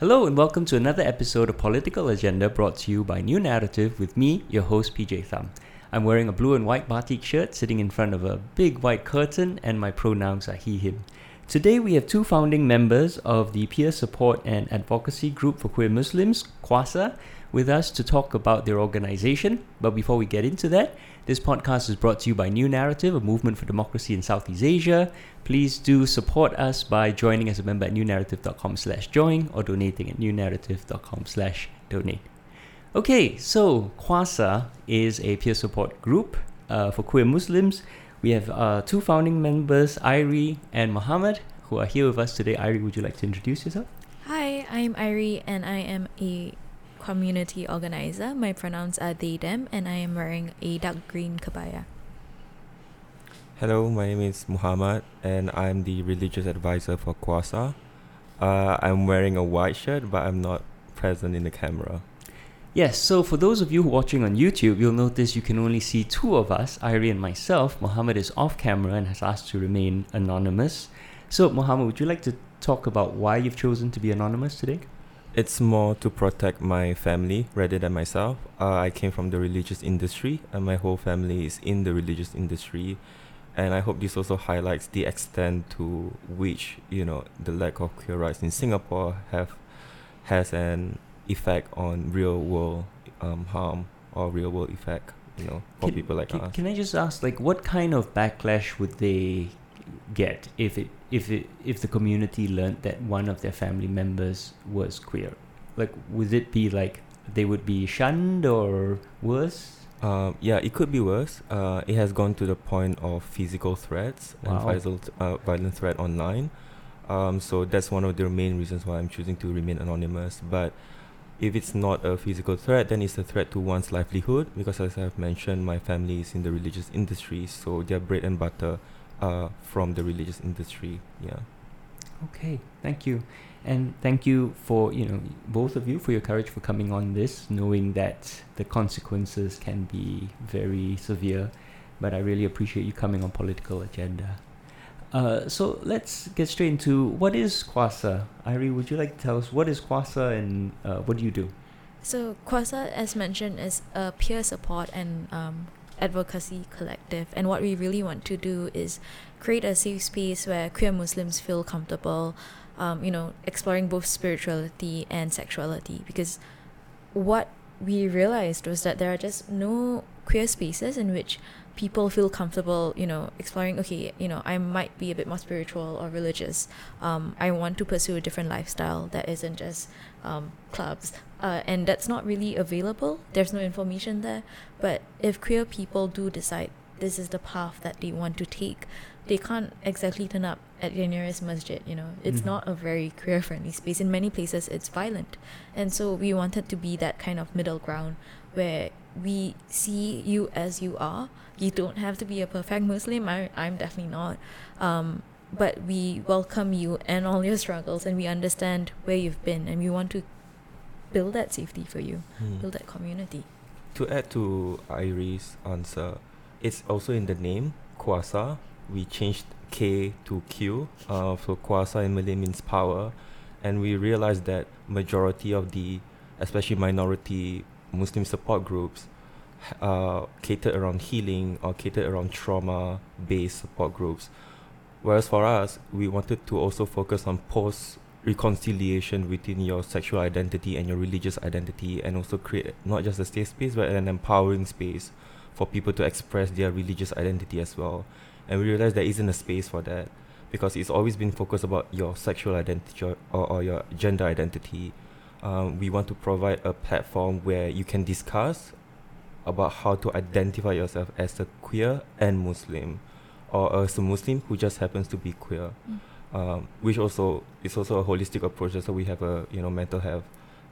Hello and welcome to another episode of Political Agenda brought to you by New Narrative with me, your host PJ Thum. I'm wearing a blue and white batik shirt sitting in front of a big white curtain and my pronouns are he, him. Today we have two founding members of the peer support and advocacy group for queer Muslims, QASA, with us to talk about their organization. But before we get into that, this podcast is brought to you by New Narrative, a movement for democracy in Southeast Asia. Please do support us by joining as a member at newnarrative.com slash join or donating at newnarrative.com slash donate. Okay, so QASA is a peer support group uh, for queer Muslims. We have uh, two founding members, Irie and Mohammed, who are here with us today. Irie, would you like to introduce yourself? Hi, I'm Irie and I am a community organizer. My pronouns are they, them, and I am wearing a dark green kabaya. Hello, my name is Muhammad, and I'm the religious advisor for QASA. Uh, I'm wearing a white shirt, but I'm not present in the camera. Yes, so for those of you watching on YouTube, you'll notice you can only see two of us, Irie and myself. Muhammad is off camera and has asked to remain anonymous. So, Muhammad, would you like to talk about why you've chosen to be anonymous today? It's more to protect my family rather than myself. Uh, I came from the religious industry, and my whole family is in the religious industry. And I hope this also highlights the extent to which you know the lack of queer rights in Singapore have has an effect on real world um, harm or real world effect. You know, for Can- people like Can, us. can I just ask, like, what kind of backlash would they get if it if it if the community learned that one of their family members was queer? Like, would it be like they would be shunned or worse? Um, yeah, it could be worse. Uh, it has gone to the point of physical threats and Wow. violent, uh, violent threat online. Um, so that's one of the main reasons why I'm choosing to remain anonymous. But if it's not a physical threat, then it's a threat to one's livelihood because, as I've mentioned, my family is in the religious industry, so their bread and butter uh, from the religious industry. Yeah. Okay, thank you. And thank you for, you know, both of you for your courage for coming on this, knowing that the consequences can be very severe. But I really appreciate you coming on Political Agenda. Uh, so let's get straight into what is QASA. Irie, would you like to tell us what is QASA and uh, what do you do? So, QASA, as mentioned, is a peer support and um, advocacy collective. And what we really want to do is create a safe space where queer Muslims feel comfortable, um, you know, exploring both spirituality and sexuality. Because what we realized was that there are just no queer spaces in which people feel comfortable, you know, exploring, okay, you know, I might be a bit more spiritual or religious. Um, I want to pursue a different lifestyle that isn't just um, clubs. Uh, and that's not really available. There's no information there. But if queer people do decide this is the path that they want to take, they can't exactly turn up at your nearest masjid, you know. It's Mhm. not a very queer friendly space. In many places, it's violent. And so we wanted to be that kind of middle ground where we see you as you are. You don't have to be a perfect Muslim. I, I'm definitely not. Um, but we welcome you and all your struggles, and we understand where you've been, and we want to build that safety for you, Hmm. build that community. To add to Irie's answer, it's also in the name Kuasa. We changed K to Q. Uh, so Kuasa in Malay means power, and we realized that majority of the, especially minority Muslim support groups, uh, catered around healing or catered around trauma-based support groups. Whereas for us, we wanted to also focus on post reconciliation within your sexual identity and your religious identity, and also create not just a safe space but an empowering space for people to express their religious identity as well. And we realize there isn't a space for that because it's always been focused about your sexual identity or, or, your gender identity. Um, we want to provide a platform where you can discuss about how to identify yourself as a queer and Muslim, or as a Muslim who just happens to be queer Mm. Um, which also is also a holistic approach. So we have a you know mental health,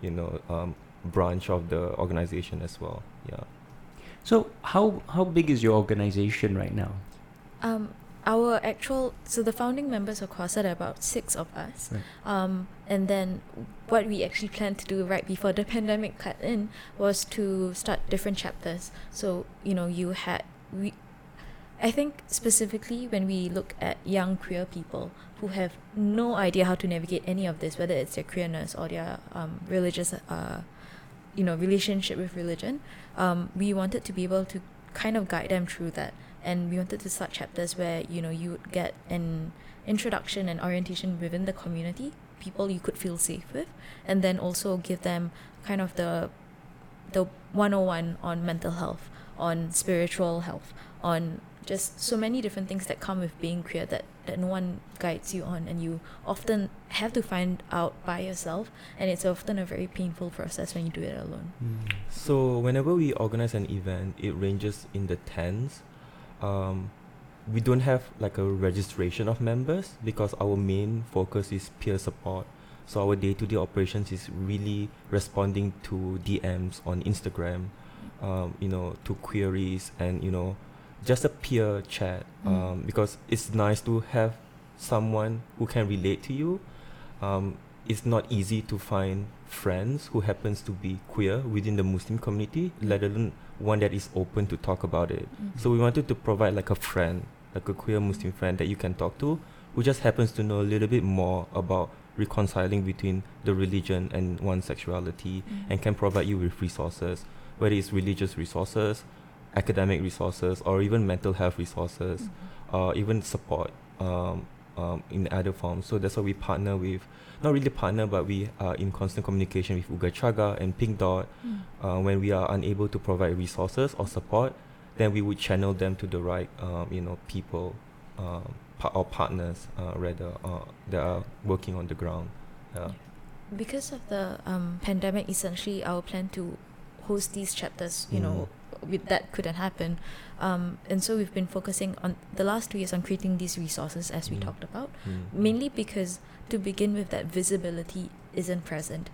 you know, um, branch of the organization as well. Yeah. So how how big is your organization right now? Um, our actual so the founding members of QASA are about six of us. Right. Um, and then what we actually planned to do right before the pandemic cut in was to start different chapters. So you know you had we I think specifically when we look at young queer people who have no idea how to navigate any of this, whether it's their queerness or their um, religious, uh, you know, relationship with religion, um, we wanted to be able to kind of guide them through that. And we wanted to start chapters where you know you would get an introduction and orientation within the community, people you could feel safe with, and then also give them kind of the the 101 on mental health, on spiritual health, on just so many different things that come with being queer that, that no one guides you on and you often have to find out by yourself and it's often a very painful process when you do it alone Mm. So whenever we organize an event, it ranges in the tens. Um, we don't have like a registration of members because our main focus is peer support. So our day-to-day operations is really responding to DMs on Instagram, um, you know, to queries and you know, just a peer chat. Mm. Um, because it's nice to have someone who can relate to you. Um, it's not easy to find friends who happens to be queer within the Muslim community, let alone one that is open to talk about it. Mhm. So we wanted to provide like a friend, like a queer Muslim friend that you can talk to, who just happens to know a little bit more about reconciling between the religion and one's sexuality Mm. and can provide you with resources, whether it's religious resources, academic resources, or even mental health resources Mhm. or even support um, um, in other forms. So that's why we partner with, not really partner, but we are in constant communication with Oogachaga and Pink Dot. Mm. Uh, when we are unable to provide resources or support, then we would channel them to the right, um, you know, people um, pa- or partners uh, rather uh, that are working on the ground. Yeah. because of the um, pandemic essentially our plan to host these chapters you know with that couldn't happen. Um, and so we've been focusing on the last two years on creating these resources as we Mm. talked about Mm. mainly because to begin with that visibility isn't present.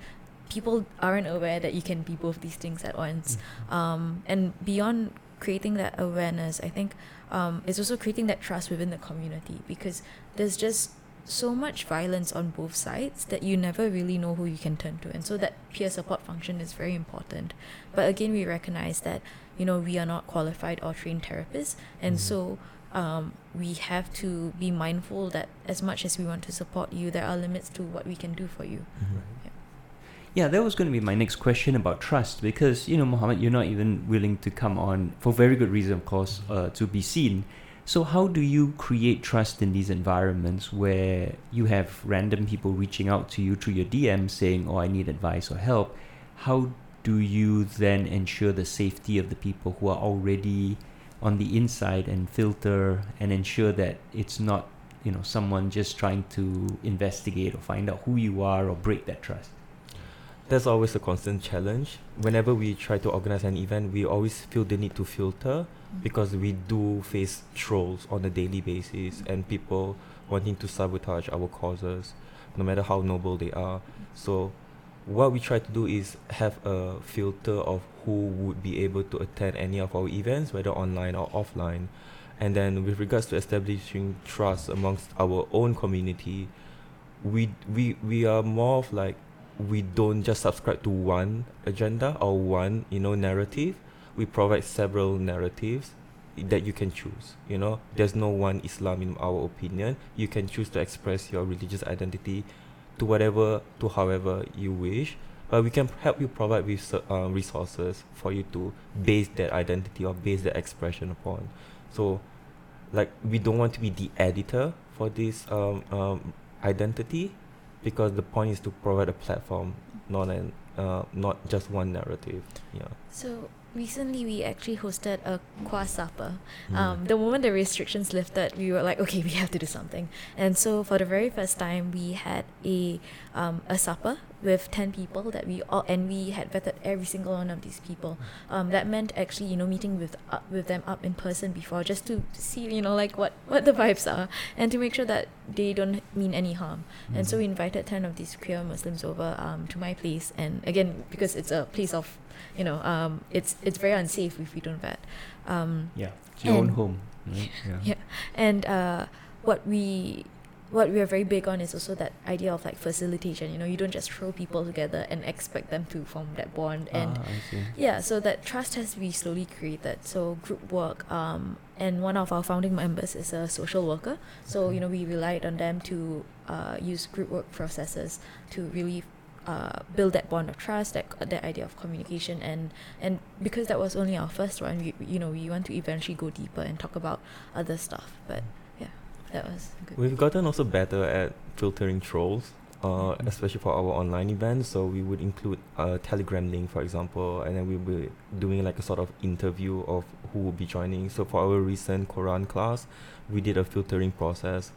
People aren't aware that you can be both these things at once. Um, and beyond creating that awareness i think um, it's also creating that trust within the community because there's just so much violence on both sides that you never really know who you can turn to and so that peer support function is very important but again we recognize that you know we are not qualified or trained therapists and Mhm. so um, we have to be mindful that as much as we want to support you there are limits to what we can do for you Mhm. Yeah, that was going to be my next question about trust because, you know, Mohammed, you're not even willing to come on for very good reason, of course, uh, to be seen. So, how do you create trust in these environments where you have random people reaching out to you through your DM saying, Oh, I need advice or help? How do you then ensure the safety of the people who are already on the inside and filter and ensure that it's not, you know, someone just trying to investigate or find out who you are or break that trust? That's always a constant challenge. Whenever we try to organize an event, we always feel the need to filter because we do face trolls on a daily basis and people wanting to sabotage our causes, no matter how noble they are. So, what we try to do is have a filter of who would be able to attend any of our events, whether online or offline. And then, with regards to establishing trust amongst our own community, we we we are more of like we don't just subscribe to one agenda or one you know narrative we provide several narratives that you can choose you know? There's no one islam in our opinion. You can choose to express your religious identity to whatever to however you wish but we can help you provide with uh, resources for you to base that identity or base that expression upon. So like we don't want to be the editor for this um, um, identity because the point is to provide a platform not an uh, not just one narrative yeah. So recently we actually hosted a kwa supper. Mm. Um, the moment the restrictions lifted, we were like, okay, we have to do something. And so for the very first time, we had a um, a supper with ten people that we all and we had vetted every single one of these people. Um, that meant actually, you know, meeting with up with them up in person before, just to see, you know, like what what the vibes are, and to make sure that they don't mean any harm. And so we invited 10 of these queer Muslims over um, to my place. And again, because it's a place of, you know, um, it's it's very unsafe if we don't vet. Um, Yeah, it's your own home, right? Yeah. and uh, what we what we are very big on is also that idea of like facilitation. You know, you don't just throw people together and expect them to form that bond. And ah, yeah, so that trust has to be slowly created. So group work, um, and one of our founding members is a social worker. So you know we relied on them to uh, use group work processes to really uh, build that bond of trust, that that idea of communication, and and because that was only our first one, we you know we want to eventually go deeper and talk about other stuff. But yeah, that was good. We've gotten also better at filtering trolls, uh, Mhm. especially for our online events. So we would include a Telegram link, for example, and then we'll be doing like a sort of interview of who will be joining. So for our recent Quran class, we did a filtering process.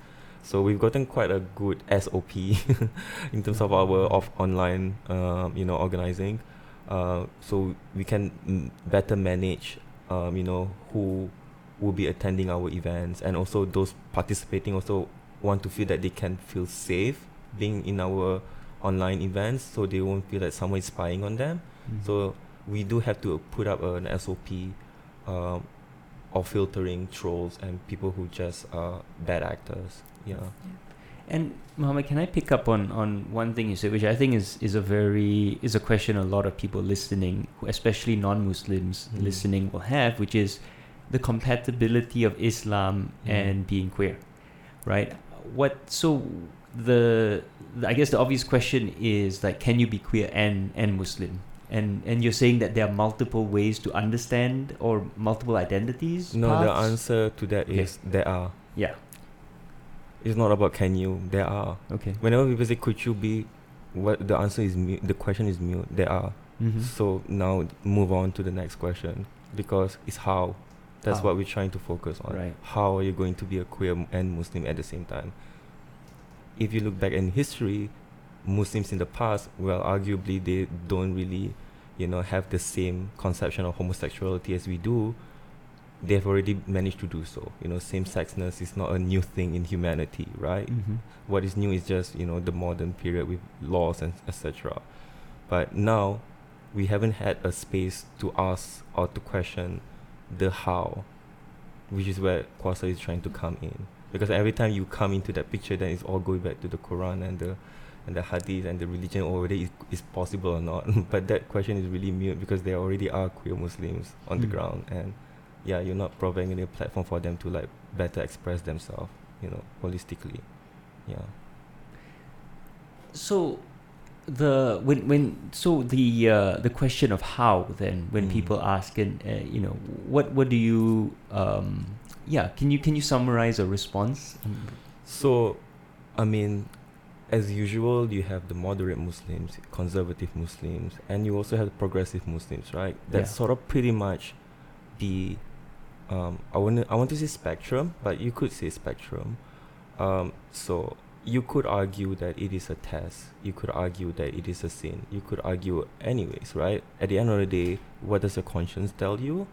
So we've gotten quite a good SOP in terms of our of online, um, you know, organizing. Uh, so we can mm, better manage, um, you know, who will be attending our events, and also those participating also want to feel that they can feel safe being in our online events, so they won't feel that someone is spying on them. Mhm. So we do have to put up an SOP um, of filtering trolls and people who just are bad actors. Yeah. And Mohammed, can I pick up on, on one thing you said, which I think is, is a very is a question a lot of people listening, especially non-Muslims Mm. listening, will have, which is the compatibility of Islam Mm. and being queer, right? What so the, the I guess the obvious question is like, can you be queer and and Muslim? And and you're saying that there are multiple ways to understand or multiple identities. No, the answer to that Okay. is there are. Yeah. It's not about can you. There are. Okay. Whenever people say could you be, what the answer is mute. The question is mute. There are. Mm-hmm. So now move on to the next question because it's how. That's How. what we're trying to focus on. Right. How are you going to be a queer and Muslim at the same time? If you look back in history, Muslims in the past, well, arguably they don't really, you know, have the same conception of homosexuality as we do. They've already managed to do so. You know, same-sexness is not a new thing in humanity, right? Mm-hmm. what is new is just you know the modern period with laws and etc but now we haven't had a space to ask or to question the how which is where QASA is trying to come in because every time you come into that picture then it's all going back to the Quran and the and the hadith and the religion or whether it is possible or not but that question is really mute because there already are queer Muslims on the Mm. ground and yeah you're not providing a platform for them to like better express themselves you know holistically yeah So the when when so the uh, the question of how then when Mm. people ask and uh, you know what what do you um yeah can you can you summarize a response So, I mean, as usual, you have the moderate Muslims, conservative Muslims, and you also have the progressive Muslims, right? That's Yeah. sort of pretty much the um, I want I want to say spectrum, but you could say spectrum. Um, so you could argue that it is a test. You could argue that it is a sin. You could argue anyways, right? At the end of the day, what does your conscience tell you?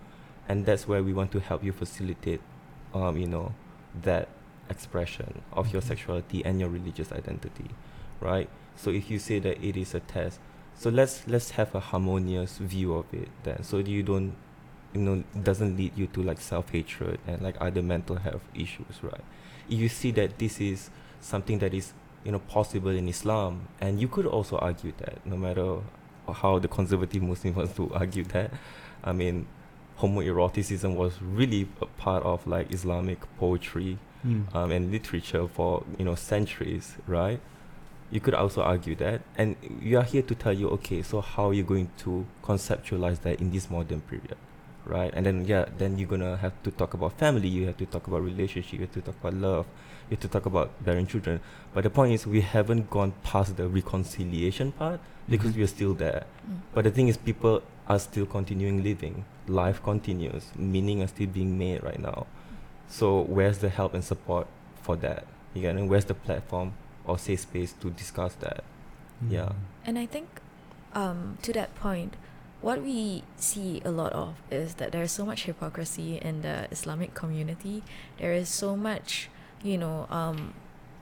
And that's where we want to help you facilitate, um, you know, that expression of your Mhm. sexuality and your religious identity, right? So if you say that it is a test, so let's let's have a harmonious view of it then, so you don't, you know, doesn't lead you to like self hatred and like other mental health issues, right? If you see that this is something that is you know possible in Islam, and you could also argue that no matter how the conservative Muslim wants to argue that, I mean, homoeroticism was really a part of like Islamic poetry Mm. um, and literature for you know centuries, right? You could also argue that, and we are here to tell you, okay, so how are you going to conceptualize that in this modern period, right? And then yeah, then you're gonna have to talk about family, you have to talk about relationship, you have to talk about love, you have to talk about bearing children. But the point is, we haven't gone past the reconciliation part because Mhm. we are still there. Mm. But the thing is, people are still continuing living. Life continues. Meaning are still being made right now. So where's the help and support for that? You get me? Where's the platform or safe space to discuss that? Yeah. And I think, um, to that point, what we see a lot of is that there's so much hypocrisy in the Islamic community. There is so much, you know, um,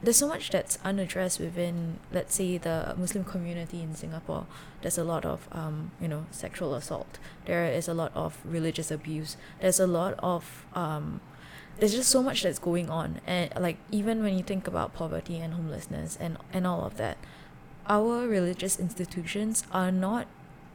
there's so much that's unaddressed within, let's say, the Muslim community in Singapore. There's a lot of, um, you know, sexual assault. There is a lot of religious abuse. There's a lot of, um, there's just so much that's going on and like even when you think about poverty and homelessness and and all of that our religious institutions are not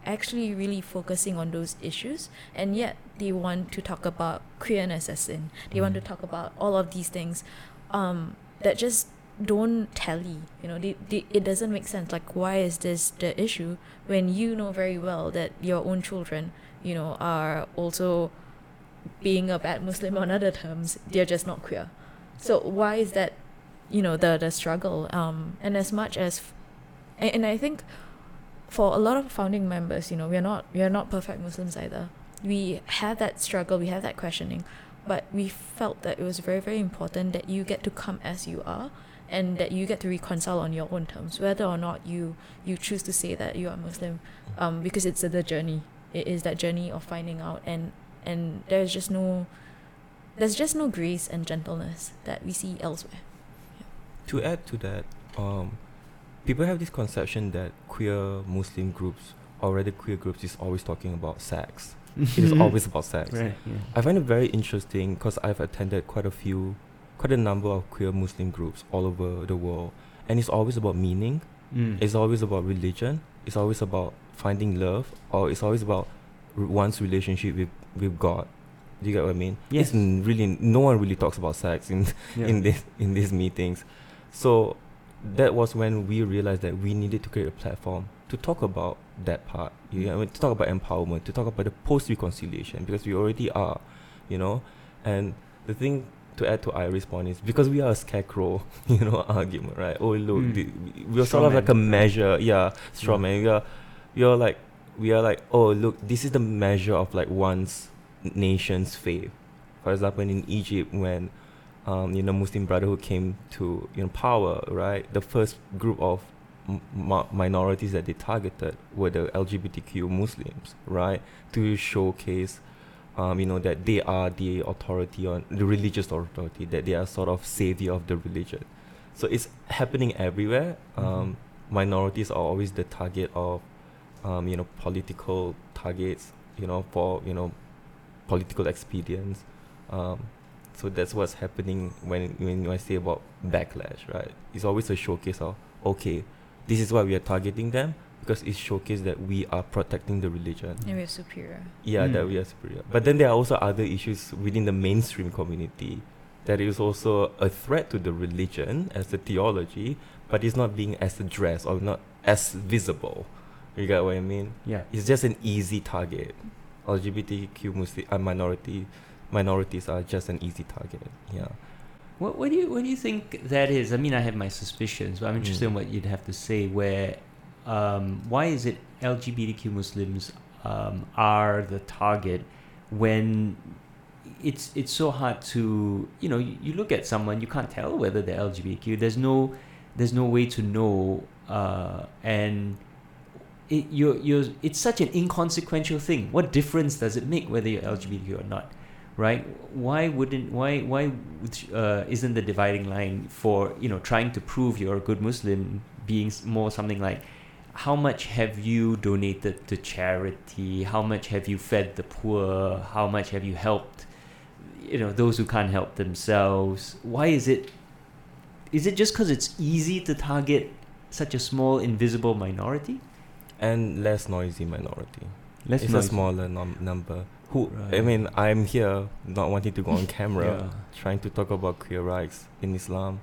actually really focusing on those issues and yet they want to talk about queerness as in they want to Mm. talk about all of these things um, that just don't tally you know they, they, it doesn't make sense. Like why is this the issue when you know very well that your own children you know are also being a bad muslim on other terms? They're just not queer. So why is that you know the the struggle? Um and as much as and, and i think for a lot of founding members you know we're not we're not perfect muslims either. We had that struggle we had that questioning but we felt that it was very very important that you get to come as you are and that you get to reconcile on your own terms whether or not you you choose to say that you are muslim um because it's the journey. It is that journey of finding out and and there's just no there's just no grace and gentleness that we see elsewhere. To add to that, um, people have this conception that queer Muslim groups or rather queer groups is always talking about sex. it is always about sex. right. Yeah. I find it very interesting because I've attended quite a few, quite a number of queer Muslim groups all over the world, and it's always about meaning. Mm. It's always about religion. It's always about finding love, or it's always about r- one's relationship with with God. Do you get what I mean? Yes. It's n- really no one really talks about sex in Yeah. in this in these meetings. So that was when we realized that we needed to create a platform to talk about that part. You know, to talk about empowerment, to talk about the post reconciliation because we already are, you know. And the thing to add to Irie's point is because we are a scarecrow, you know, argument, right? Oh look, Mm. the, we are sort of like a measure, yeah, straw Yeah. man. We are, we are like, we are like, oh look, this is the measure of like one's nation's faith. For example, in Egypt, when um, you know Muslim Brotherhood came to you know power, right? The first group of m- minorities that they targeted were the LGBTQ Muslims, right? To showcase, um, you know, that they are the authority on the religious authority, that they are sort of savior of the religion. So it's happening everywhere. Um, minorities are always the target of, um, you know, political targets, you know, for you know, political expedience. Um, so that's what's happening when when I say about backlash, right? It's always a showcase of okay, this is why we are targeting them because it showcases that we are protecting the religion. and we're superior Yeah, that Mm. we are superior. But then there are also other issues within the mainstream community that is also a threat to the religion as a theology, but it's not being as addressed or not as visible. You get what I mean? Yeah. It's just an easy target. LGBTQ Muslim uh, minority minorities are just an easy target. Yeah. What, what do you what do you think that is? I mean, I have my suspicions, but I'm interested Mm. in what you'd have to say. Where, um, why is it LGBTQ Muslims um, are the target when it's it's so hard to you know you, you look at someone you can't tell whether they're LGBTQ. There's no there's no way to know, uh, and it you're you're it's such an inconsequential thing. What difference does it make whether you're LGBTQ or not? Right? Why wouldn't why why uh, isn't the dividing line for you know trying to prove you're a good Muslim being more something like how much have you donated to charity? How much have you fed the poor? How much have you helped you know those who can't help themselves? Why is it is it just because it's easy to target such a small invisible minority? And less noisy minority. Less it's noisy. a smaller num- number. Who I mean, I'm here not wanting to go on camera, Yeah. trying to talk about queer rights in Islam.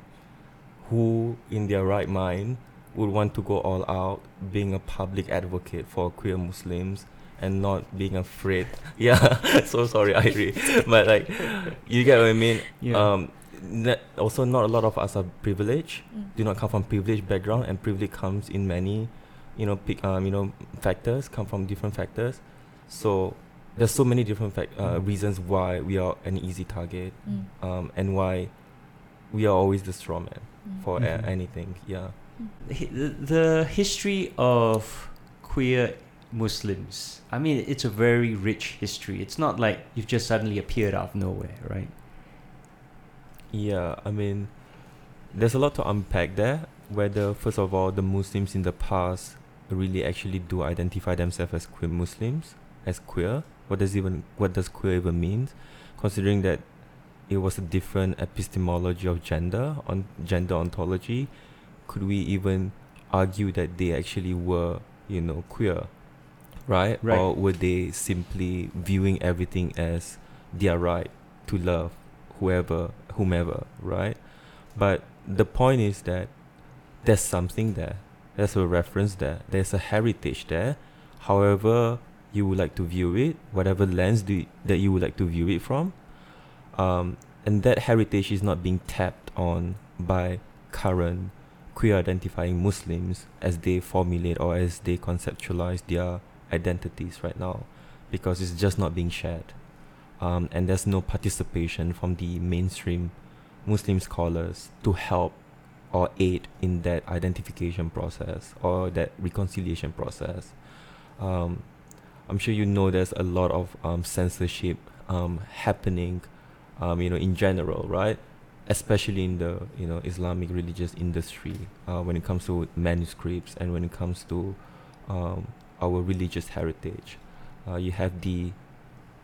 Who, in their right mind, would want to go all out, being a public advocate for queer Muslims and not being afraid? Yeah, so sorry, Irie, but like, you get what I mean. Yeah. Um, ne- also, not a lot of us are privileged. Mm. Do not come from privileged background, and privilege comes in many, you know, pick, um, you know, factors. Come from different factors. So there's so many different fac- uh, Mm. reasons why we are an easy target, Mm. um, and why we are always the straw man Mm. for Mhm. a- anything. Yeah. the, the the history of queer Muslims. I mean, it's a very rich history. It's not like you've just suddenly appeared out of nowhere, right? Yeah, I mean, there's a lot to unpack there. Whether, first of all, the Muslims in the past really actually do identify themselves as queer Muslims, as queer. What does even what does queer even mean? Considering that it was a different epistemology of gender on gender ontology, could we even argue that they actually were, you know, queer, right? Right. Or were they simply viewing everything as their right to love whoever, whomever, right? But the point is that there's something there. There's a reference there. There's a heritage there. However, you would like to view it, whatever lens do that you would like to view it from, um, and that heritage is not being tapped on by current queer identifying Muslims as they formulate or as they conceptualize their identities right now, because it's just not being shared, um, and there's no participation from the mainstream Muslim scholars to help or aid in that identification process or that reconciliation process. Um, I'm sure you know there's a lot of um, censorship um, happening, um, you know, in general, right? Especially in the you know Islamic religious industry, uh, when it comes to manuscripts and when it comes to um, our religious heritage. Uh, you have the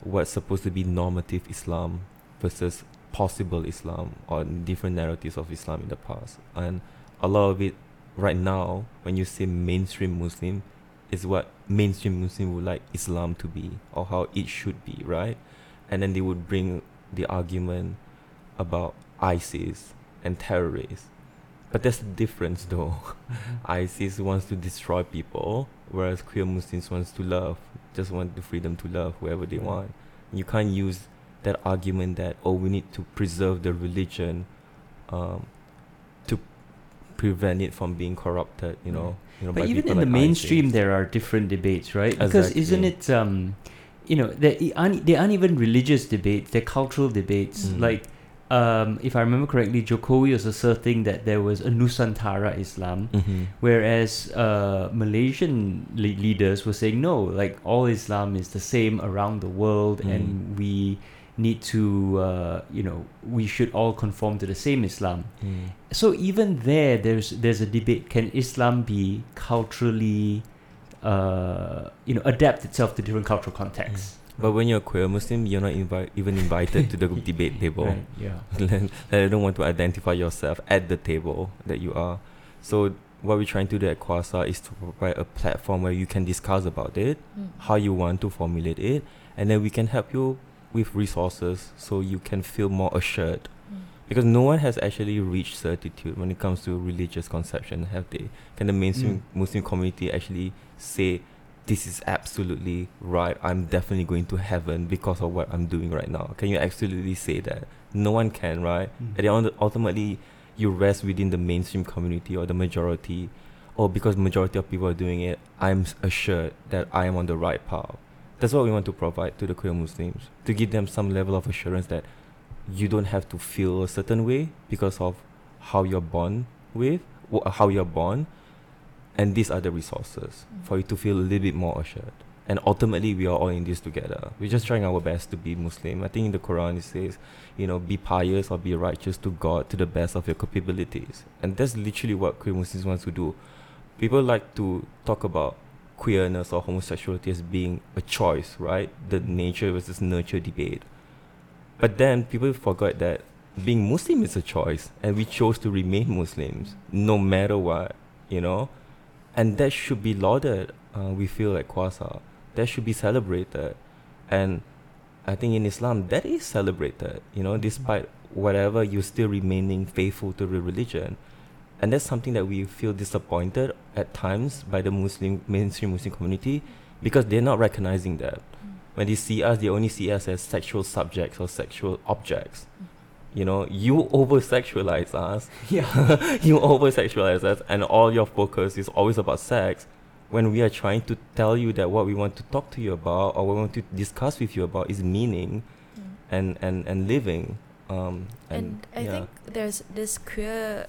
what's supposed to be normative Islam versus possible Islam or different narratives of Islam in the past. And a lot of it right now, when you say mainstream Muslim, is what mainstream Muslim would like Islam to be or how it should be, right? And then they would bring the argument about ISIS and terrorists. But there's a difference though. ISIS wants to destroy people, whereas queer Muslims wants to love, just want the freedom to love whoever they want. You can't use that argument that oh we need to preserve the religion um, to prevent it from being corrupted you know you know But even in the mainstream, there are different debates, right? Because isn't it, um, you know, there i- aren't, there aren't even religious debates; they're cultural debates. Mm. Like, um, if I remember correctly, Jokowi was asserting that there was a Nusantara Islam, Mhm. whereas uh, Malaysian le- leaders were saying no, like all Islam is the same around the world, Mm. and we need to, uh, you know, we should all conform to the same Islam. Mm. So even there, there's there's a debate: Can Islam be culturally, uh, you know, adapt itself to different cultural contexts? but when you're a queer Muslim you're not invi- even invited to the debate table Right. Yeah. they don't want to identify yourself at the table that you are so what we're trying to do at QASA is to provide a platform where you can discuss about it Mm. how you want to formulate it and then we can help you with resources so you can feel more assured. Mm. because no one has actually reached certitude when it comes to religious conception have they? Can the mainstream muslim community actually say this is absolutely right. I'm definitely going to heaven because of what i'm doing right now. Can you absolutely say that? No one can right? Mm. and then ultimately you rest within the mainstream community or the majority. Or because majority of people are doing it i'm assured that i am on the right path that's what we want to provide to the queer muslims to give them some level of assurance that you don't have to feel a certain way because of how you're born with how you're born and these are the resources Mm. for you to feel a little bit more assured. And ultimately we are all in this together. We're just trying our best to be muslim. I think in the quran it says you know be pious or be righteous to god to the best of your capabilities. And that's literally what queer muslims want to do. People like to talk about queerness or homosexuality as being a choice right the nature versus nurture debate but then people forgot that being Muslim is a choice, and we chose to remain Muslims no matter what, you know, and that should be lauded. Uh, we feel like QASA, that should be celebrated, and I think in Islam that is celebrated. You know, despite whatever, you're still remaining faithful to the religion, and that's something that we feel disappointed at times by the Muslim mainstream Muslim community because they're not recognizing that when they see us, they only see us as sexual subjects or sexual objects. You know, you over sexualize us. Yeah. you over sexualize us, and all your focus is always about sex. When we are trying to tell you that what we want to talk to you about or what we want to discuss with you about is meaning Mm. and, and, and living. Um, And, I yeah. think there's this queer.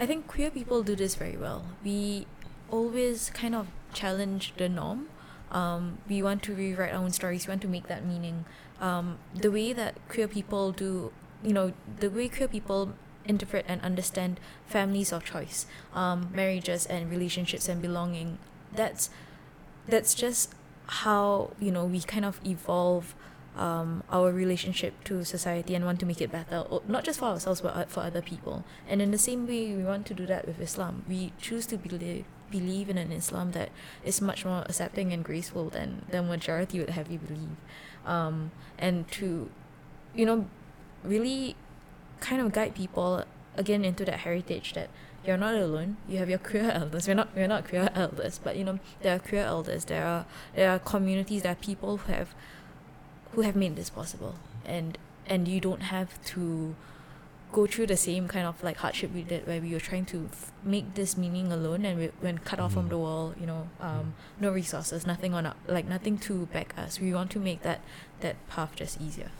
I think queer people do this very well. We always kind of challenge the norm. Um, we want to rewrite our own stories. We want to make that meaning. Um, the way that queer people do, you know, the way queer people interpret and understand families of choice, um, marriages and relationships and belonging. That's that's just how you know we kind of evolve um, our relationship to society and want to make it better, not just for ourselves but uh, for other people. And in the same way, we want to do that with Islam. We choose to believe believe in an Islam that is much more accepting and graceful than the majority would have you believe, um, and to, you know, really kind of guide people again into that heritage that you're not alone. You have your queer elders. We're not we're not queer elders, but you know there are queer elders. There are there are communities. There are people who have who have made this possible, and and you don't have to go through the same kind of like hardship we did where we were trying to f- make this meaning alone and we, when cut off from Mhm. the world you know um, no resources nothing on our, like nothing to back us we want to make that that path just easier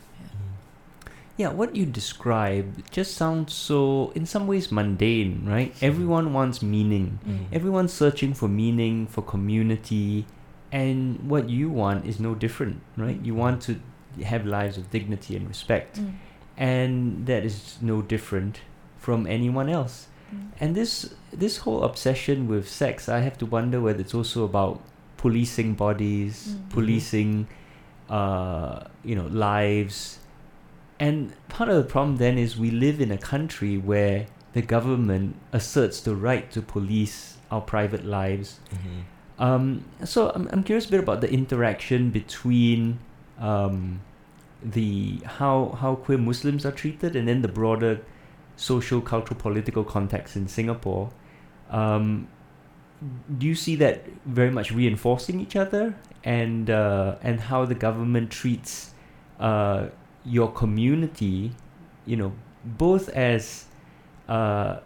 Yeah, what you describe just sounds so, in some ways, mundane, right? Everyone wants meaning. Mm. Everyone's searching for meaning, for community, and what you want is no different, right? You want to have lives of dignity and respect, Mm. and that is no different from anyone else. Mm. And this this whole obsession with sex, I have to wonder whether it's also about policing bodies, Mm. policing, uh, you know, lives. And part of the problem then is we live in a country where the government asserts the right to police our private lives. Mhm. Um, so I'm, I'm curious a bit about the interaction between um, the how how queer Muslims are treated and then the broader social, cultural, political context in Singapore. Um, do you see that very much reinforcing each other and uh, and how the government treats uh, your community, you know, both as uh,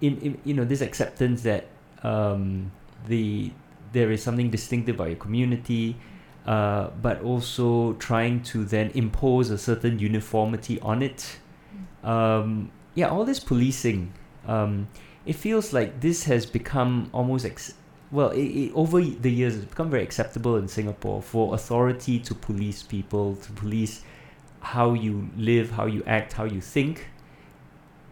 in, in you know this acceptance that um, the there is something distinctive about your community, uh, but also trying to then impose a certain uniformity on it. Um, yeah, all this policing. Um, it feels like this has become almost ex- well it, it, over the years it's become very acceptable in Singapore for authority to police people to police how you live how you act how you think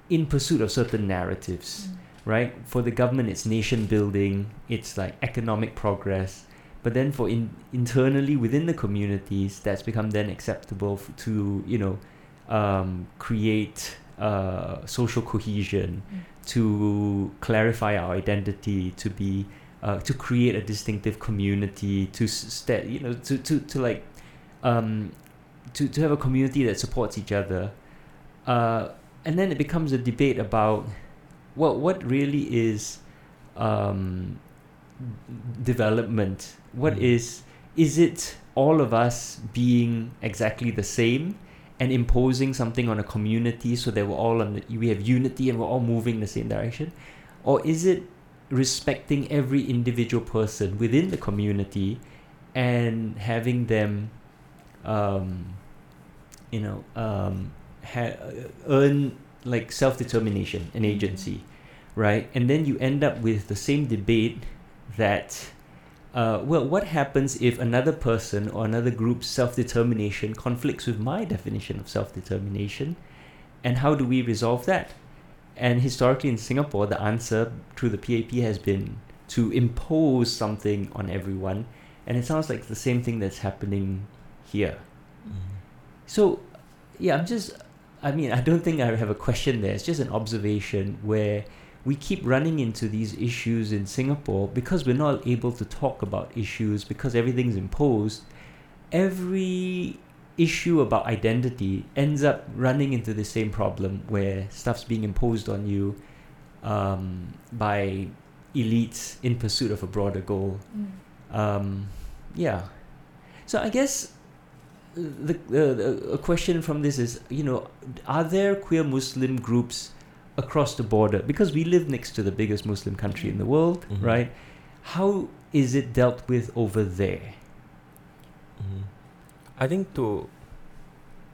in pursuit of certain narratives right? For the government it's nation building it's like economic progress. But then for in, internally within the communities that's become then acceptable f- to you know um, create uh, social cohesion Mm. to clarify our identity to be uh, to create a distinctive community to s- sta- you know to, to, to like um, to, to have a community that supports each other. Uh, and then it becomes a debate about what what really is um, development what Mm. is is it all of us being exactly the same and imposing something on a community so that we're all on the, we have unity and we're all moving in the same direction or is it respecting every individual person within the community and having them um, you know um, ha- earn like self-determination and Mhm. agency right and then you end up with the same debate that uh, well, what happens if another person or another group's self determination conflicts with my definition of self determination? And how do we resolve that? And historically in Singapore, the answer through the PAP has been to impose something on everyone. And it sounds like the same thing that's happening here. Mhm. So, yeah, I'm just, I mean, I don't think I have a question there. It's just an observation where we keep running into these issues in Singapore because we're not able to talk about issues because everything's imposed. Every issue about identity ends up running into the same problem where stuff's being imposed on you um, by elites in pursuit of a broader goal. Mm. Um, yeah. So I guess the, the, the a question from this is, you know, are there queer Muslim groups across the border? Because we live next to the biggest Muslim country in the world, Mhm. right? How is it dealt with over there? Mhm. I think to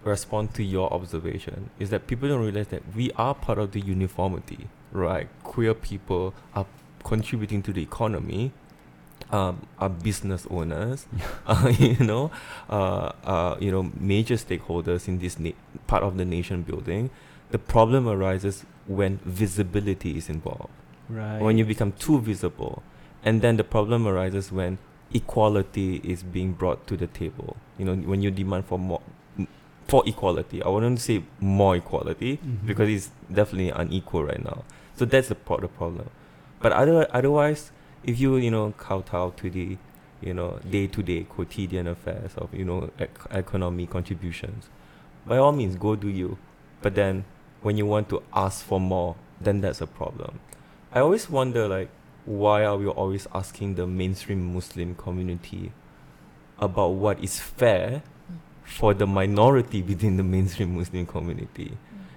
respond to your observation is that people don't realize that we are part of the uniformity, right? Queer people are contributing to the economy, um, are business owners, uh, you know, uh, uh, you know, major stakeholders in this na- part of the nation building. The problem arises when visibility is involved Right. when you become too visible and then the problem arises when equality is being brought to the table you know when you demand for more for equality. I wouldn't say more equality Mhm. because it's definitely unequal right now. So that's the, pro- the problem. But other otherwise, if you you know kowtow to the you know day to day quotidian affairs of you know ec- economy contributions, by all means go do you. But then when you want to ask for more, then that's a problem. I always wonder like why are we always asking the mainstream Muslim community about what is fair Mm. for the minority within the mainstream Muslim community?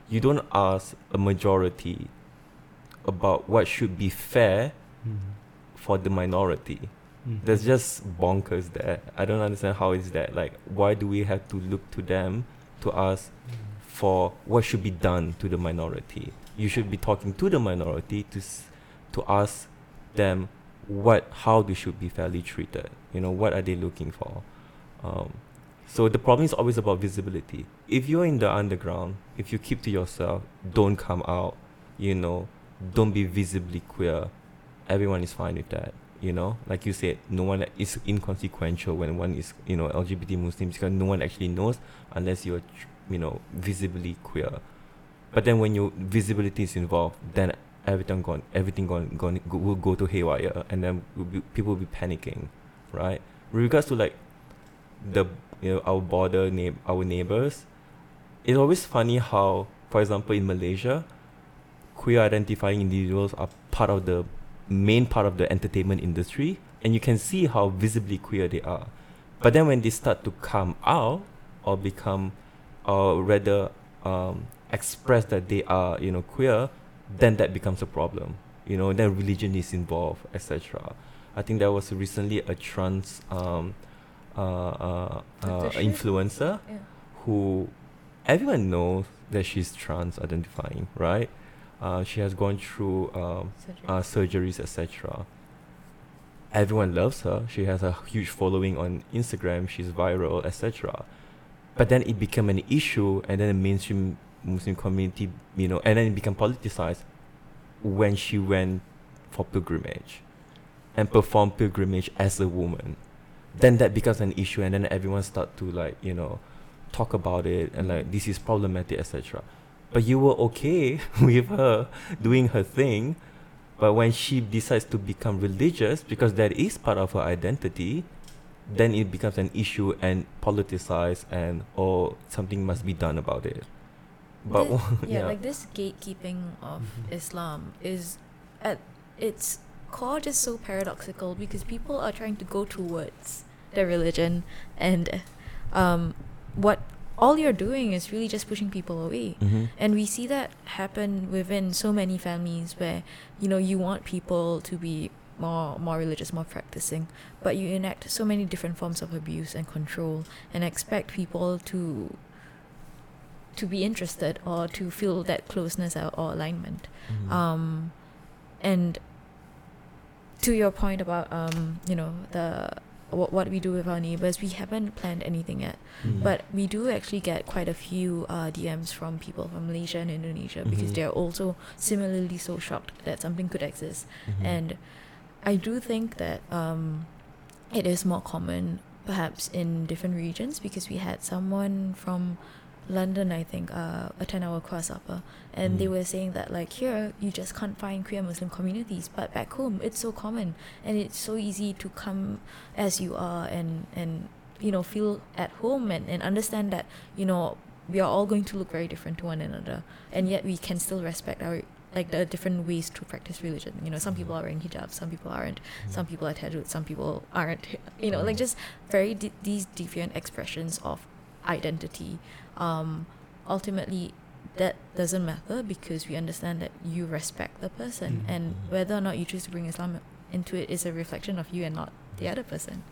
You don't ask a majority about what should be fair Mhm. For the minority. Mhm. There's just bonkers there. I don't understand how is that. Like, why do we have to look to them to ask for what should be done to the minority? You should be talking to the minority to s- to ask them what how they should be fairly treated. You know, what are they looking for? Um, so the problem is always about visibility. If you're in the underground, if you keep to yourself, don't come out. You know, don't be visibly queer. Everyone is fine with that. You know, like you said, no one is inconsequential when one is you know LGBT Muslims because no one actually knows unless you're you know visibly queer. But then when your visibility is involved, then everything gone, everything gone, gone go, will go to haywire, and then will be, people will be panicking, right? With regards to like the you know our border neigh- our neighbors, it's always funny how, for example, in Malaysia, queer identifying individuals are part of the main part of the entertainment industry, and you can see how visibly queer they are. But then when they start to come out or become, or rather, um, express that they are, you know, queer, then that becomes a problem. You know, then religion is involved, etc. I think there was recently a trans um, uh, uh, uh, influencer Yeah. who everyone knows that she's trans identifying, right? Uh, she has gone through um, uh, surgeries, etc. Everyone loves her. She has a huge following on Instagram. She's viral, etc. But then it became an issue, and then the mainstream Muslim community, you know, and then it became politicized when she went for pilgrimage and performed pilgrimage as a woman. Then that becomes an issue, and then everyone start to like, you know, talk about it and like this is problematic, etc. But you were okay with her doing her thing, but when she decides to become religious, because that is part of her identity, then it becomes an issue and politicized, and or something must be done about it. But Thi- yeah, yeah, like this gatekeeping of Mhm. Islam is at its core just so paradoxical because people are trying to go towards their religion and um, what all you're doing is really just pushing people away. Mhm. And we see that happen within so many families where, you know, you want people to be more more religious, more practicing, but you enact so many different forms of abuse and control and expect people to to be interested or to feel that closeness or, or alignment. Mhm. Um and to your point about um, you know, the what, what we do with our neighbors, we haven't planned anything yet. Mhm. But we do actually get quite a few uh, DMs from people from Malaysia and Indonesia because Mhm. they're also similarly so shocked that something could exist. Mhm. And I do think that um, it is more common perhaps in different regions because we had someone from London, I think, uh, attend our cross upper, and they Mm. were saying that like here you just can't find queer Muslim communities, but back home it's so common and it's so easy to come as you are and and you know feel at home and, and understand that you know we are all going to look very different to one another, and yet we can still respect our like the different ways to practice religion. You know, some people are wearing hijab, some people aren't, some people are tattooed, some people aren't. You know, like just very de- these deviant expressions of identity. Um, ultimately, that doesn't matter because we understand that you respect the person, Mhm. and Mhm. whether or not you choose to bring Islam into it is a reflection of you and not the other person.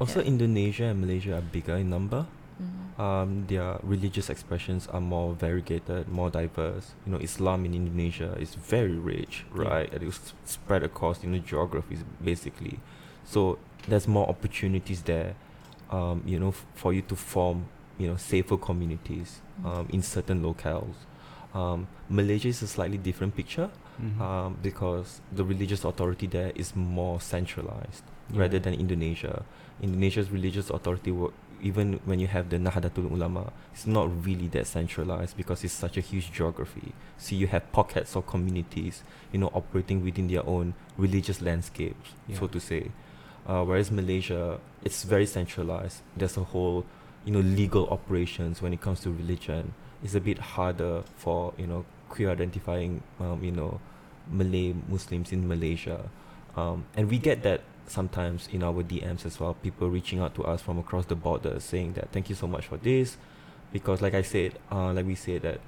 also yeah. Indonesia and Malaysia are bigger in number. Mhm. um, their religious expressions are more variegated, more diverse. You know, Islam in Indonesia is very rich, Yeah. right? And it's spread across you know geographies basically. So there's more opportunities there. Um, you know, f- for you to form you know safer communities Mm. um, in certain locales. Um, Malaysia is a slightly different picture Mhm. um, because the religious authority there is more centralized Yeah. rather than Indonesia. Indonesia's religious authority wo- even when you have the Nahdlatul Ulama, it's not really that centralized because it's such a huge geography. So you have pockets of communities, you know, operating within their own religious landscapes, so to say. Uh, whereas Malaysia, it's very centralized. There's a whole, you know, legal operations when it comes to religion. It's a bit harder for you know queer identifying, um, you know, Malay Muslims in Malaysia, um, and we get that sometimes in our DMs as well. People reaching out to us from across the border saying that thank you so much for this, because like I said, uh, like we said that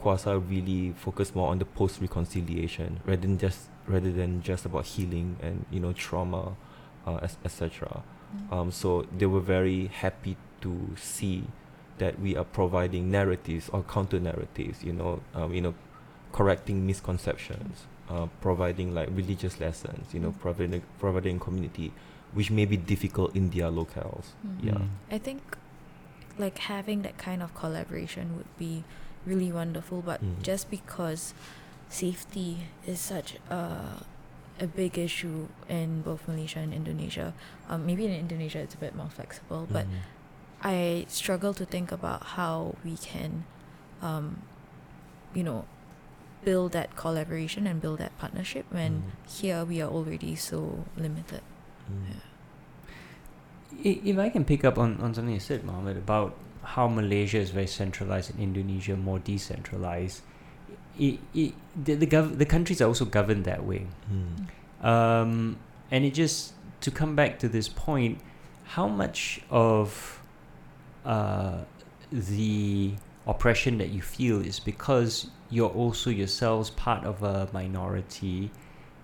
QASA really focus more on the post reconciliation rather than just rather than just about healing and you know trauma, uh, etc. Mm. Um, so they were very happy to see that we are providing narratives or counter narratives. You know, um, you know, correcting misconceptions, uh, providing like religious lessons. You know, Mm. providing providing community, which may be difficult in their locales. Mm. Yeah. I think like having that kind of collaboration would be really wonderful, but Mm. just because safety is such a a big issue in both Malaysia and Indonesia. Um, maybe in Indonesia it's a bit more flexible, but Mhm. I struggle to think about how we can, um, you know, build that collaboration and build that partnership when Mm. here we are already so limited. Mm. I- If I can pick up on, on something you said, Mohammed, about how Malaysia is very centralized and Indonesia more decentralized, it, it, the, the, gov- the countries are also governed that way. Mm. Um, and it just, to come back to this point, how much of uh, the oppression that you feel is because you're also yourselves part of a minority.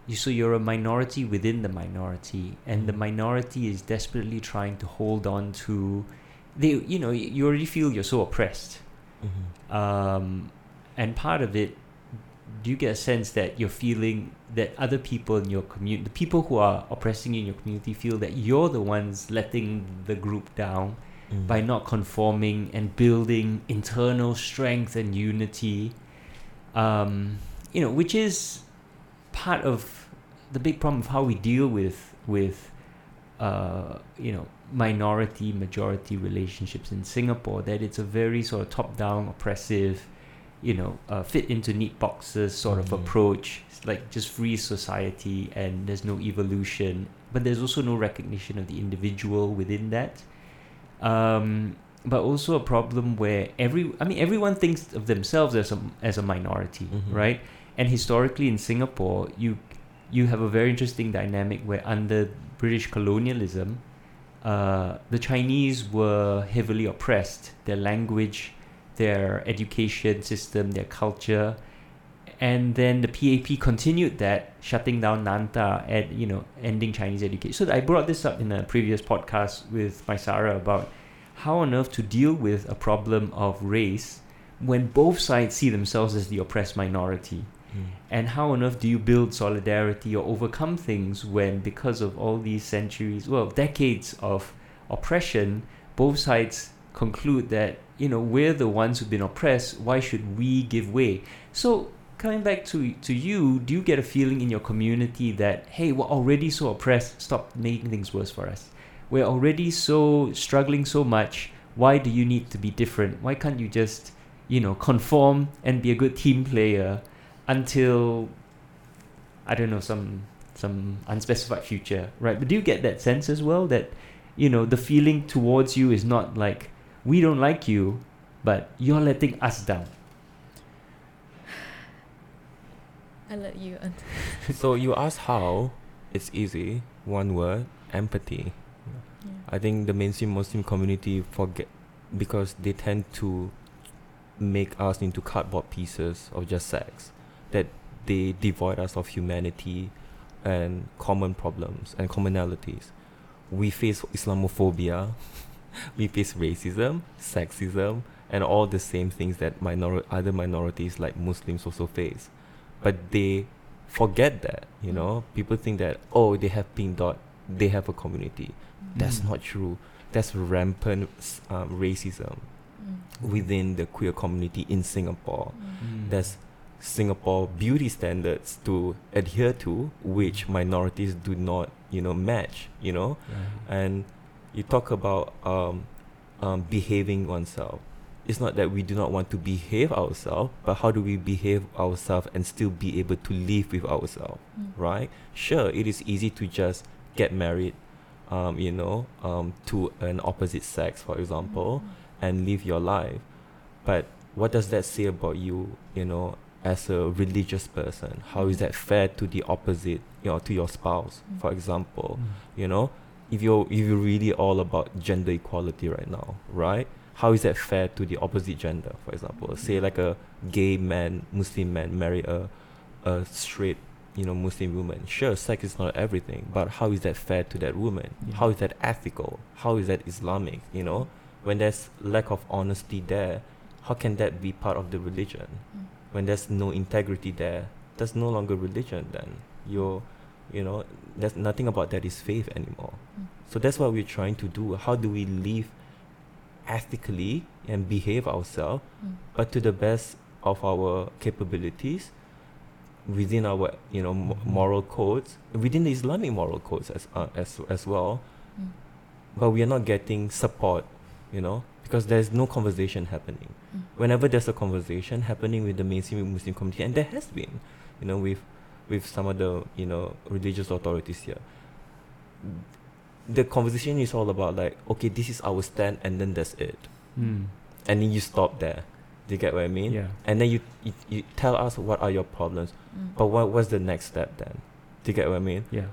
You, so you're a minority within the minority, and the Mm. minority is desperately trying to hold on to. They, you know, you already feel you're so oppressed, Mhm. um, and part of it, do you get a sense that you're feeling that other people in your community, the people who are oppressing you in your community, feel that you're the ones letting the group down Mm. by not conforming and building internal strength and unity, um, you know, which is part of the big problem of how we deal with with uh, you know minority majority relationships in Singapore. That it's a very sort of top down oppressive, you know, uh, fit into neat boxes sort of Mhm. approach. It's like just free society and there's no evolution, but there's also no recognition of the individual within that um, but also a problem where every I mean everyone thinks of themselves as a as a minority, Mhm. right? And historically in Singapore, you you have a very interesting dynamic where under British colonialism, uh, the Chinese were heavily oppressed. Their language, their education system, their culture, and then the PAP continued that, shutting down Nantah and you know ending Chinese education. So I brought this up in a previous podcast with my Sarah about how on earth to deal with a problem of race when both sides see themselves as the oppressed minority. Mm. And how on earth do you build solidarity or overcome things when, because of all these centuries, well, decades of oppression, both sides conclude that, you know, we're the ones who've been oppressed, why should we give way? So, coming back to, to you, do you get a feeling in your community that, hey, we're already so oppressed, stop making things worse for us? We're already so struggling so much, why do you need to be different? Why can't you just, you know, conform and be a good team player? until I don't know some some unspecified future, right? But do you get that sense as well that you know the feeling towards you is not like we don't like you, but you're letting us down. I let you. So you ask how? It's easy. One word: empathy. I think the mainstream Muslim community forget because they tend to make us into cardboard pieces of just sex that they devoid us of humanity and common problems and commonalities. We face Islamophobia, we face racism, sexism, and all the same things that minor- other minorities like Muslims also face. But they forget that, you Mm. know. People think that, oh, they have pink dot, they have a community. That's Mm. not true. That's rampant um, racism Mm. within the queer community in Singapore. Mm. There's Singapore beauty standards to adhere to, which minorities do not, you know, match. You know, and you talk about um, um, behaving oneself. It's not that we do not want to behave ourselves, but how do we behave ourselves and still be able to live with ourselves, Mm. right? Sure, it is easy to just get married, um, you know, um, to an opposite sex, for example, and live your life. But what does that say about you, you know, as a religious person? How is that fair to the opposite, you know, to your spouse, Mm. for example? You know, if you're if you're really all about gender equality right now, right? How is that fair to the opposite gender, for example? Say like a gay man, Muslim man marry a a straight, you know, Muslim woman. Sure, sex is not everything, but how is that fair to that woman? Yeah. How is that ethical? How is that Islamic? You know, when there's lack of honesty there, how can that be part of the religion? Mm. When there's no integrity there, that's no longer religion. Then you're, you know, there's nothing about that is faith anymore. Mm. So that's what we're trying to do. How do we live ethically and behave ourselves, Mm. but to the best of our capabilities within our you know Mhm. moral codes within the Islamic moral codes as uh, as as well Mm. but we are not getting support you know because there's no conversation happening Mm. whenever there's a conversation happening with the mainstream Muslim community and there has been you know with with some of the you know religious authorities here the conversation is all about like okay this is our stand and then that's it Mm. and then you stop there do you get what I mean Yeah. and then you, you you tell us what are your problems Mm. but what what's the next step then do you get what I mean Yeah.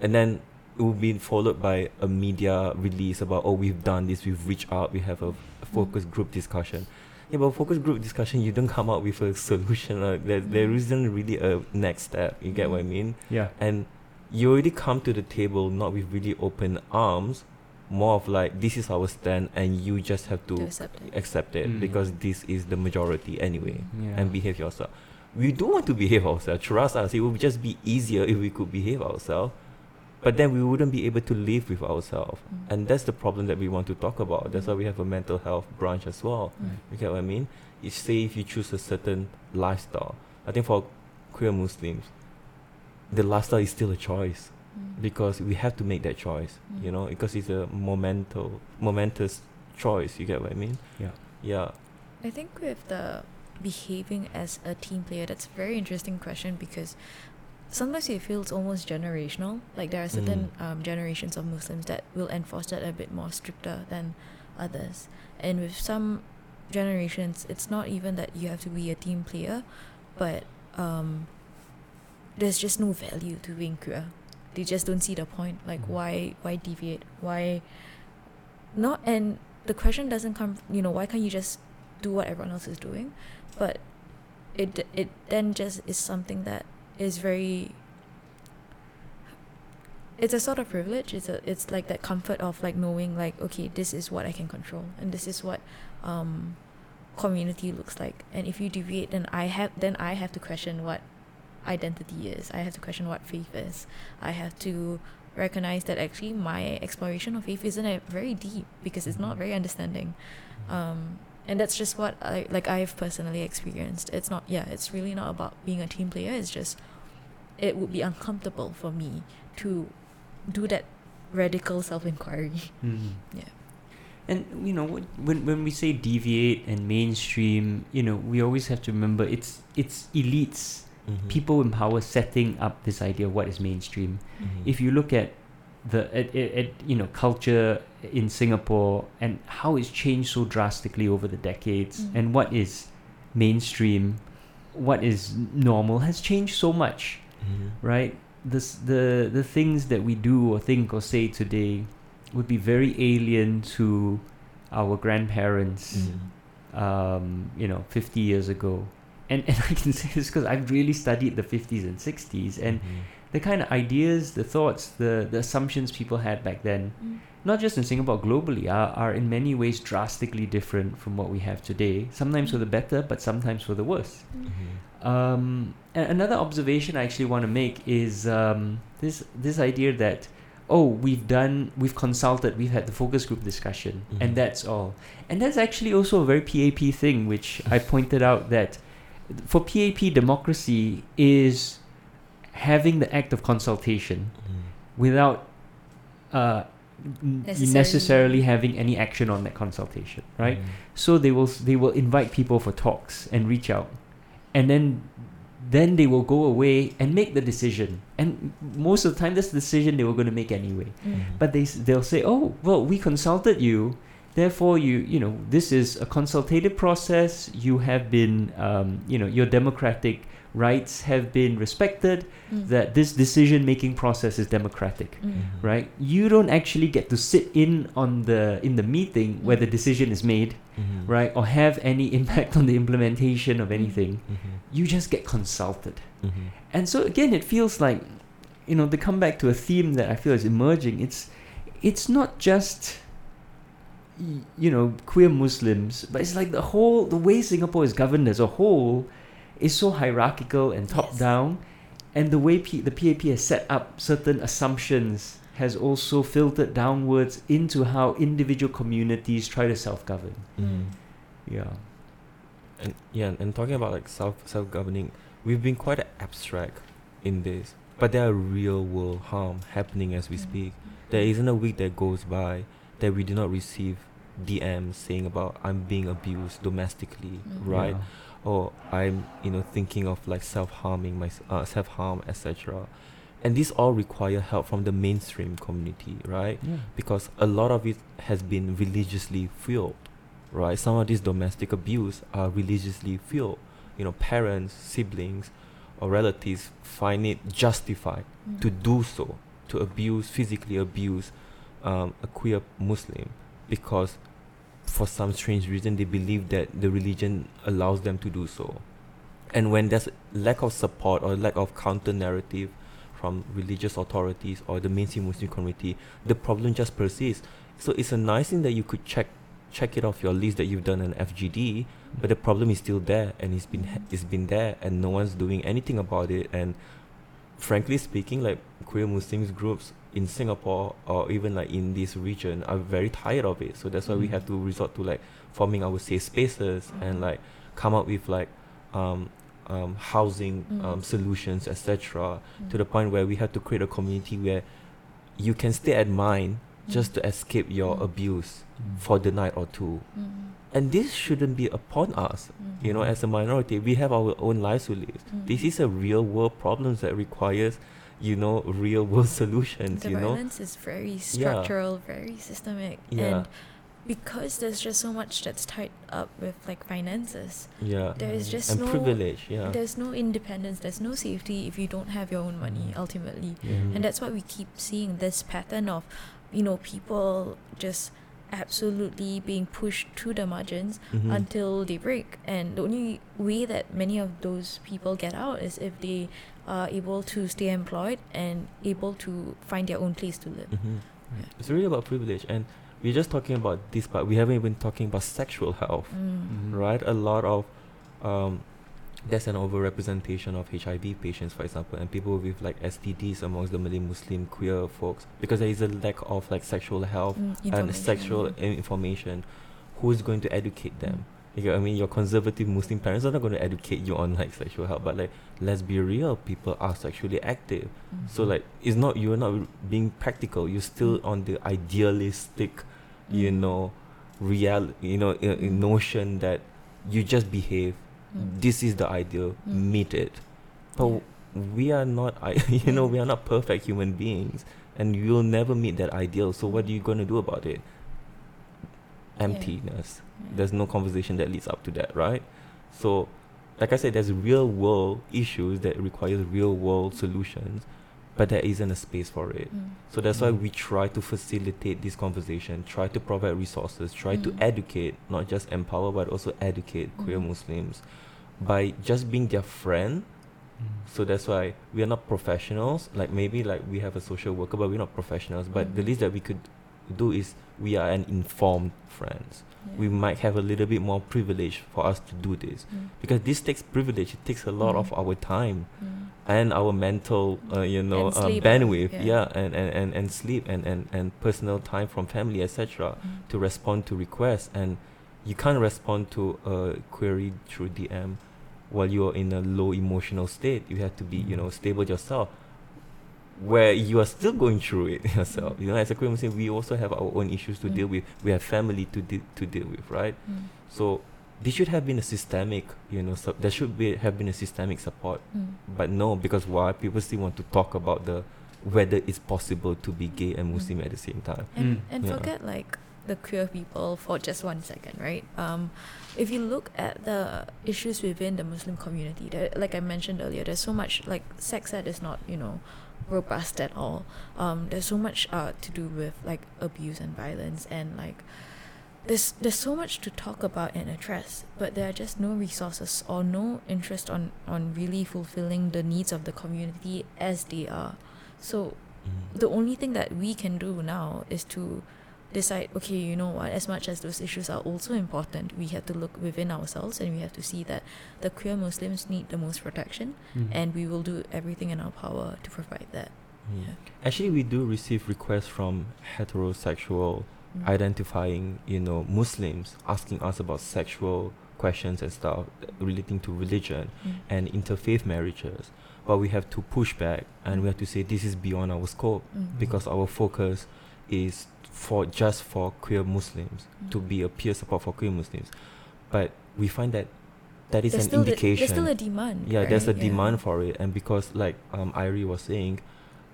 and then it will be followed by a media release about oh we've done this we've reached out we have a, a focus group discussion yeah but focus group discussion you don't come up with a solution like there, there Mm. isn't really a next step you get what I Mm. mean Yeah. and you already come to the table not with really open arms more of like this is our stand and you just have to To accept it. accept it Mm. because this is the majority anyway Yeah. and behave yourself we do want to behave ourselves trust us it would just be easier if we could behave ourselves but then we wouldn't be able to live with ourselves Mm. and that's the problem that we want to talk about that's why we have a mental health branch as well Mm. you get what I mean? It's say if you choose a certain lifestyle. I think for queer Muslims, the lifestyle is still a choice Mm. because we have to make that choice. You Mm. know, because it's a momental, momentous choice. You get what I mean? Yeah. Yeah. I think with the behaving as a team player, that's a very interesting question because sometimes it feels almost generational. Like there are certain um, generations of Muslims that will enforce that a bit more stricter than others. And with some generations, it's not even that you have to be a team player, but um, there's just no value to being queer. They just don't see the point. Like Mhm. why why deviate? Why not? And the question doesn't come. You know why can't you just do what everyone else is doing? But it it then just is something that is very. It's a sort of privilege. It's a it's like that comfort of like knowing like okay this is what I can control and this is what um community looks like and if you deviate then I have then I have to question what identity is. I have to question what faith is. I have to recognize that actually my exploration of faith isn't a- very deep because it's not very understanding. Um, and that's just what I like I've personally experienced. It's not yeah, it's really not about being a team player. It's just it would be uncomfortable for me to do that radical self inquiry. Mhm. Yeah. And you know when when we say deviate and mainstream, you know we always have to remember it's it's elites, Mhm. people in power setting up this idea of what is mainstream. Mhm. If you look at the at, at, at you know culture in Singapore and how it's changed so drastically over the decades, Mm. and what is mainstream, what is normal has changed so much Mhm. right? This the the things that we do or think or say today would be very alien to our grandparents, Mhm. um, you know, 50 years ago. And, and I can say this because I've really studied the 50s and 60s and Mhm. the kind of ideas, the thoughts, the, the assumptions people had back then, Mm. not just in Singapore, globally, are, are in many ways drastically different from what we have today. Sometimes for the better, but sometimes for the worse. Mhm. Um, another observation I actually want to make is um, this this idea that oh we've done we've consulted we've had the focus group discussion Mhm. and that's all and that's actually also a very PAP thing which I pointed out that for PAP democracy is having the act of consultation Mhm. without uh, Necessarily. necessarily having any action on that consultation, right? Mm. So they will they will invite people for talks and reach out, and then then they will go away and make the decision. And most of the time, that's the decision they were going to make anyway. Mm. But they they'll say, oh well, we consulted you, therefore you you know this is a consultative process. You have been um, you know your democratic rights have been respected. Mm. That this decision making process is democratic Mm. right you don't actually get to sit in on the in the meeting where the decision is made Mhm. right or have any impact on the implementation of anything Mhm. you just get consulted Mhm. and so again it feels like you know to come back to a theme that i feel is emerging it's it's not just y- you know queer muslims but it's like the whole the way singapore is governed as a whole is so hierarchical and top Yes. down and the way P- the PAP has set up certain assumptions has also filtered downwards into how individual communities try to self-govern Mhm. yeah And yeah, and talking about like self self governing, we've been quite abstract in this, but there are real world harm happening as we Mm. speak. There isn't a week that goes by that we do not receive DMs saying about I'm being abused domestically, Mm. right? Yeah. Or I'm you know thinking of like self harming, my uh, self harm, etc. And these all require help from the mainstream community, right? yeah because a lot of it has been religiously fueled right some of this domestic abuse are religiously fueled you know parents siblings or relatives find it justified Mm. to do so to abuse physically abuse um, a queer muslim because for some strange reason they believe that the religion allows them to do so. And when there's lack of support or lack of counter narrative from religious authorities or the mainstream muslim community the problem just persists. So it's a nice thing that you could check check it off your list that you've done an fgd but the problem is still there and it's been it's been there and no one's doing anything about it. And frankly speaking like queer muslims groups in singapore or even like in this region are very tired of it so that's why we Mm. have to resort to like forming our safe spaces and like come up with like um, um, housing Mm. um, solutions etc Mm. to the point where we have to create a community where you can stay at mine just to escape your Mm. abuse Mm. for the night or two Mm. And this shouldn't be upon us Mm. you know as a minority we have our own lives to live this Mm. is a real world problem that requires you know real world solutions the you know violence is very structural, very systemic, Yeah. and because there's just so much that's tied up with like finances, yeah there is Mhm. just and no privilege yeah there's no independence, there's no safety if you don't have your own money Mhm. ultimately, and that's why we keep seeing this pattern of, you know, people just absolutely being pushed to the margins Mhm. until they break. And the only way that many of those people get out is if they are able to stay employed and able to find their own place to live. Mhm. it's really about privilege and we're just talking about this part we haven't even talking about sexual health Mm. Mhm. right? A lot of um, there's an overrepresentation of HIV patients, for example, and people with like STDs amongst the Malay Muslim queer folks because there is a lack of like sexual health Mm, and sexual information. Who is going to educate them? You get what I mean? Your conservative Muslim parents are not going to educate you on like sexual health, but like let's be real, people are sexually active. Mm. So like it's not you're not being practical. You're still Mm. on the idealistic, you Mm. know, real you know uh, Mm. notion that you just behave Mm. This is the ideal Mm. meet it but we are not you know we are not perfect human beings and you'll never meet that ideal. So what are you going to do about it? Emptiness. Yeah. there's no conversation that leads up to that right? So like i said there's real world issues that requires real world solutions but there isn't a space for it Mm. so that's why Mm. we try to facilitate this conversation, try to provide resources, try to Mm. educate, not just empower, but also educate queer Mm. Muslims by just being their friend. Mm. So that's why we are not professionals. Like maybe like we have a social worker, but we're not professionals. But the Mm. least that we could do is we are an informed friends. Yeah. We might have a little bit more privilege for us to do this Mm. because this takes privilege. It takes a lot Mm. of our time Mm. And our mental uh, you know uh, bandwidth yeah. yeah, and, and, and, and sleep and, and, and personal time from family etc Mm. to respond to requests and you can't respond to a query through dm while you're in a low emotional state you have to be you Mm. know stable yourself where you are still going through it yourself. You know, as a queer Muslim, we also have our own issues to Mm. deal with. We have family to de- to deal with, right? Mm. So this should have been a systemic, you know, so there should be have been a systemic support. Mm. But no, because why? People still want to talk about the whether it's possible to be gay and Muslim at the same time. And, Mm. and Yeah. forget like the queer people for just one second, right? Um, if you look at the issues within the Muslim community, there, like I mentioned earlier, there's so much like sex ed is not you know robust at all. Um, there's so much uh, to do with like abuse and violence and like there's there's so much to talk about and address, but there are just no resources or no interest on on really fulfilling the needs of the community as they are. So Mm. the only thing that we can do now is to decide okay you know what as much as those issues are also important we have to look within ourselves and we have to see that the queer muslims need the most protection Mm. and we will do everything in our power to provide that Mm. yeah. Actually, we do receive requests from heterosexual Mm. identifying, you know, Muslims asking us about sexual questions and stuff relating to religion Mm. and interfaith marriages. But we have to push back and we have to say this is beyond our scope Mm. because our focus is for just for queer Muslims to Mm. be a peer support for queer Muslims. But we find that that is there's an still the- indication. there's still a demand yeah, there's a? Yeah. demand for it, and because like um Irie was saying,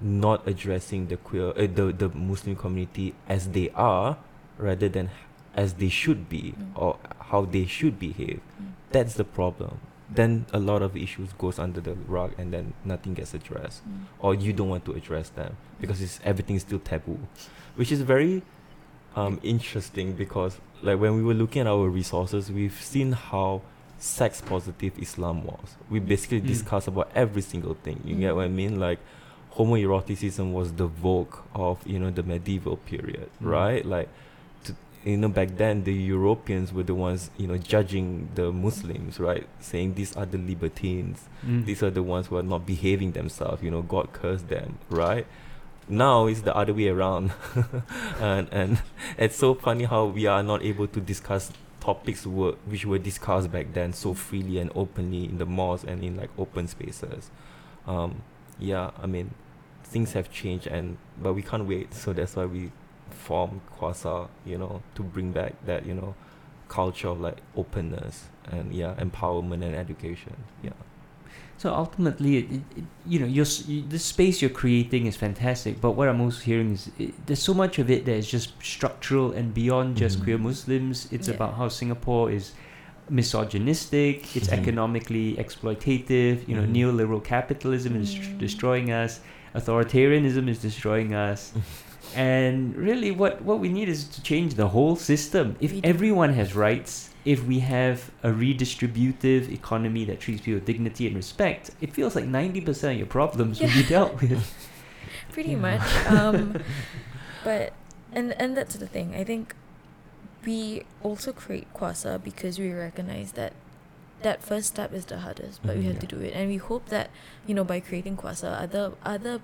not addressing the queer uh, the the Muslim community as they are, rather than as they should be Mm. or how they should behave. Mm. That's the problem. Then a lot of issues goes under the rug, and then nothing gets addressed, Mm. or you don't want to address them because it's everything's still taboo, which is very um interesting because like when we were looking at our resources, we've seen how sex positive Islam was. We basically Mm. discussed about every single thing. You get Mm. what I mean? Like homoeroticism was the vogue of you know the medieval period, Mm. right? Like to, you know back then the Europeans were the ones you know judging the Muslims, right? Saying these are the libertines, Mm. these are the ones who are not behaving themselves. You know, God cursed them, right? Now it's the other way around, and and it's so funny how we are not able to discuss topics were which were discussed back then so freely and openly in the mosque and in like open spaces. Um, yeah, I mean, things have changed, and but we can't wait. So that's why we formed QASA, you know, to bring back that you know culture of like openness and yeah, empowerment and education. Yeah. So ultimately, it, it, it- you know, your s- y- the space you're creating is fantastic. But what I'm also hearing is it, there's so much of it that is just structural and beyond just Mhm. queer Muslims. It's Yeah. about how Singapore is misogynistic. It's Mhm. economically exploitative. You know, Mhm. neoliberal capitalism is tr- Mm. destroying us. Authoritarianism is destroying us. and really, what what we need is to change the whole system. If everyone has rights, if we have a redistributive economy that treats people with dignity and respect, it feels like ninety percent of your problems will be dealt with. pretty much um but and and that's the thing i think we also create QASA because we recognize that that first step is the hardest but we Mhm. have to do it and we hope that you know by creating QASA other other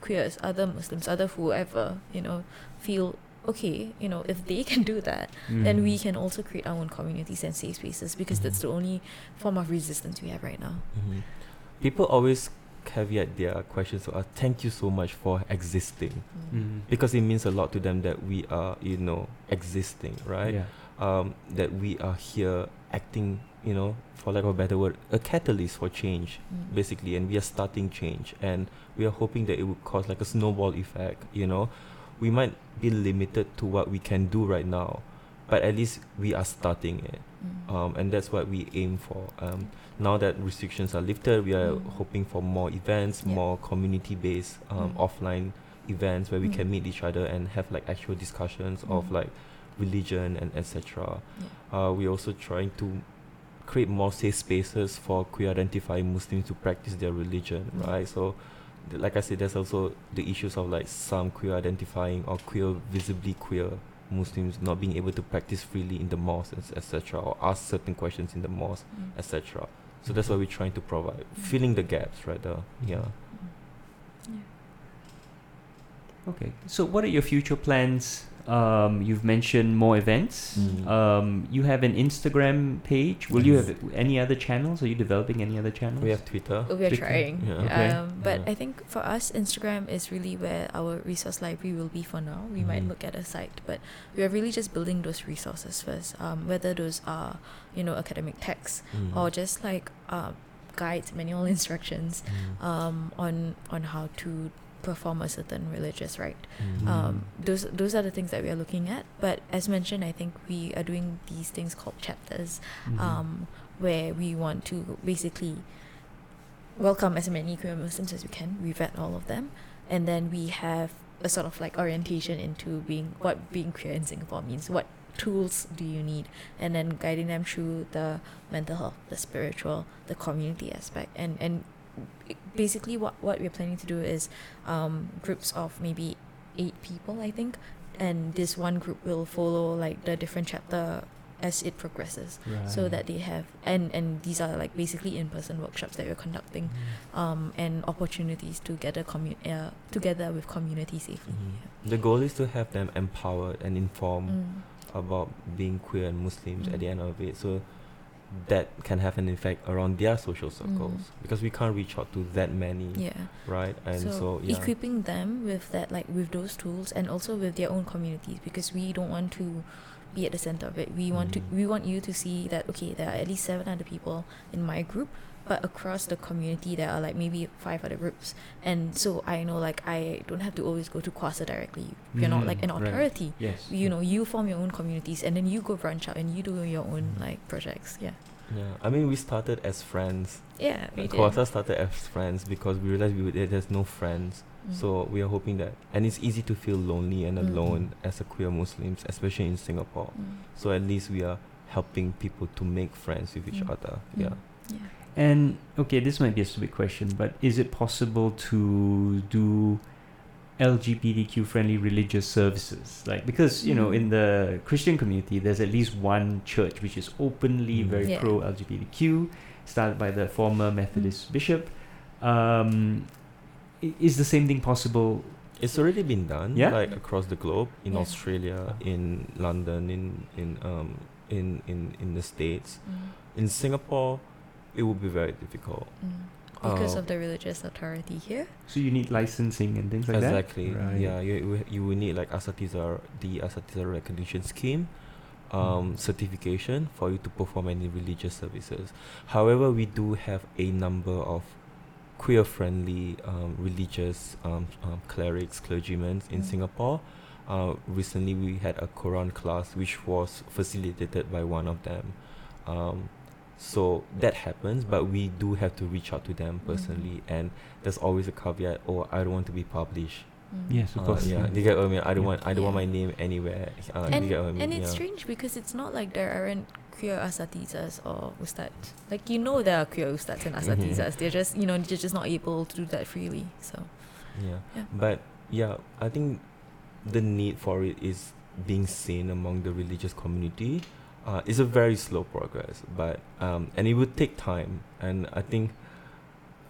queers other muslims other whoever you know feel okay you know if they can do that then we Mm. can also create our own communities and safe spaces because that's Mhm. the only form of resistance we have right now Mhm. People always caveat their questions to us. Thank you so much for existing Mm. because it means a lot to them that we are, you know, existing, right? Yeah. um, that we are here acting, you know, for lack of a better word, a catalyst for change, Mm. basically, and we are starting change, and we are hoping that it will cause like a snowball effect. You know, we might be limited to what we can do right now, but at least we are starting it, Mm. um, and that's what we aim for. Um, now that restrictions are lifted, we are Mm. hoping for more events, Yeah. more community-based um, Mm. offline events where we can Mm. meet each other and have like actual discussions of Mm. like religion and etc. Yeah. Uh, we're also trying to create more safe spaces for queer identifying Muslims to practice their religion, Yeah. right? So, th- like I said, there's also the issues of like some queer identifying or queer, visibly queer Muslims not being able to practice freely in the mosque, etc., or ask certain questions in the mosque, Mm. etc. So that's what we're trying to provide, Mm. filling the gaps, right? there. yeah. Yeah. Okay. So, what are your future plans Um, you've mentioned more events. Mm. Um, you have an Instagram page. Will you have any other channels? Are you developing any other channels? We have Twitter. We are Twitter. trying. Yeah. Okay. Um, but Yeah. I think for us, Instagram is really where our resource library will be for now. We might Mhm. look at a site, but we are really just building those resources first. Um, whether those are, you know, academic texts Mm. or just like uh, guides, manual instructions Mm. um, on on how to perform a certain religious rite. Mm. Um, those those are the things that we are looking at. But as mentioned, I think we are doing these things called chapters, Mhm. um, where we want to basically welcome as many queer Muslims as we can. We vet all of them, and then we have a sort of like orientation into being what being queer in Singapore means. What tools do you need, and then guiding them through the mental health, the spiritual, the community aspect, and and basically what what we're planning to do is um, groups of maybe eight people, I think, and this one group will follow like the different chapter as it progresses so that they have and and these are like basically in-person workshops that we're conducting um and opportunities to gather commu- uh, together with community safely Mhm. The goal is to have them empowered and informed Mm. about being queer and Muslims at the Mm. end of it. So that can have an effect around their social Mm. circles because we can't reach out to that many, yeah right? And so, so, yeah. equipping them with that like with those tools and also with their own communities because we don't want to be at the center of it we want to Mm. we want you to see that okay there are at least seven other people in my group but across the community there are like maybe five other groups and so i know like i don't have to always go to QASA directly you're not like an Mm, right. authority Yes. you know you form your own communities and then you go branch out and you do your own Mm. like projects yeah yeah, I mean, we started as friends. yeah we did. QASA started as friends because we realized we would, there's no friends. Mm. So we are hoping that, and it's easy to feel lonely and Mm. alone as a queer Muslims, especially in Singapore. Mm. So at least we are helping people to make friends with each Mm. other. Mm. Yeah. yeah And okay, this might be a stupid question, but is it possible to do LGBTQ friendly religious services? Like because you know Mm. in the Christian community, there's at least one church which is openly Mm. very Yeah. pro LGBTQ, started by the former Methodist bishop. Um, is the same thing possible? It's already been done, Yeah? like across the globe, in Yeah. Australia, in London, in in um in in in the states. Mm. In Singapore, it would be very difficult. Mm. because Uh, of the religious authority here So you need licensing and things like that. exactly. Right. Yeah, you you- you will need like asatizah the Asatizah recognition scheme, um, Mm. certification for you to perform any religious services. However, we do have a number of queer-friendly um, religious um, um, clerics, clergymen in Mm. Singapore. Uh, recently, we had a Quran class which was facilitated by one of them. So that happens, but we do have to reach out to them Mm. personally, and there's always a caveat. Oh, I don't want to be published. Mm. Yes, of Uh, course. yeah, you get what I mean. I don't Yeah. want. I don't want my name anywhere. Uh, and, you get what I mean. and it's yeah. strange because it's not like there aren't queer asatizas or ustads. Like you know there are queer ustads and asatizas. They're just you know they're just not able to do that freely. So Yeah. Yeah. But yeah, I think the need for it is being seen among the religious community. Uh, it's a very slow progress, but um, and it would take time. And I think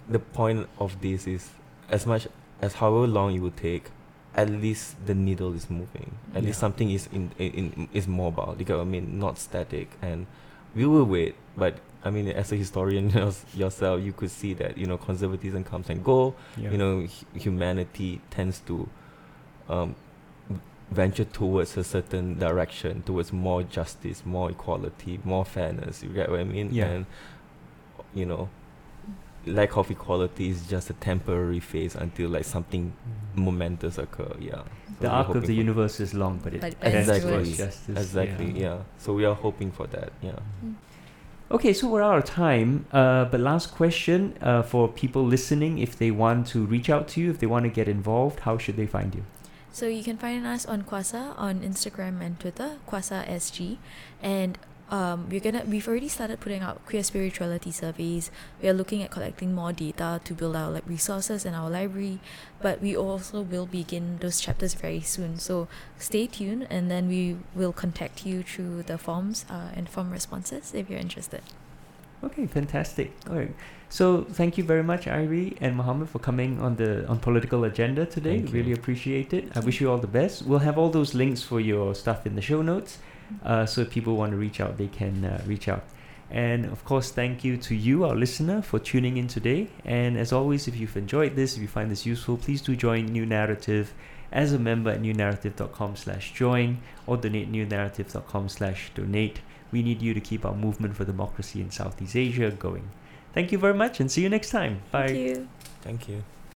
the point of this is as much as however long it will take, at least the needle is moving. At least something is in, in, in is mobile. You I mean? Not static. And we will wait. But I mean, as a historian yourself, you could see that you know conservatism comes and go Yeah. you know hu- humanity tends to um, venture towards a certain direction towards more justice more equality more fairness you get what i mean Yeah. and you know lack of equality is just a temporary phase until like something momentous occur yeah So the arc of the universe is long, but it But tends Exactly. justice. exactly yeah. so we are hoping for that yeah Okay, so we're out of time. Uh, but last question uh, for people listening: if they want to reach out to you, if they want to get involved, how should they find you? So you can find us on QASA on Instagram and Twitter QASA SG, and um, we're gonna we've already started putting out queer spirituality surveys. We are looking at collecting more data to build our like resources in our library, but we also will begin those chapters very soon. So stay tuned, and then we will contact you through the forms uh, and form responses if you're interested. Okay, fantastic. All right. So thank you very much, Irie and Mohammed, for coming on the on political agenda today. Thank you. really appreciate it. I wish you all the best. We'll have all those links for your stuff in the show notes. Uh, so if people want to reach out, they can uh, reach out. And of course, thank you to you, our listener, for tuning in today. And as always, if you've enjoyed this, if you find this useful, please do join New Naratif as a member at newnaratif.com slash join or donate newnaratif.com slash donate. We need you to keep our movement for democracy in Southeast Asia going. Thank you very much and see you next time. Bye. Thank you. Thank you.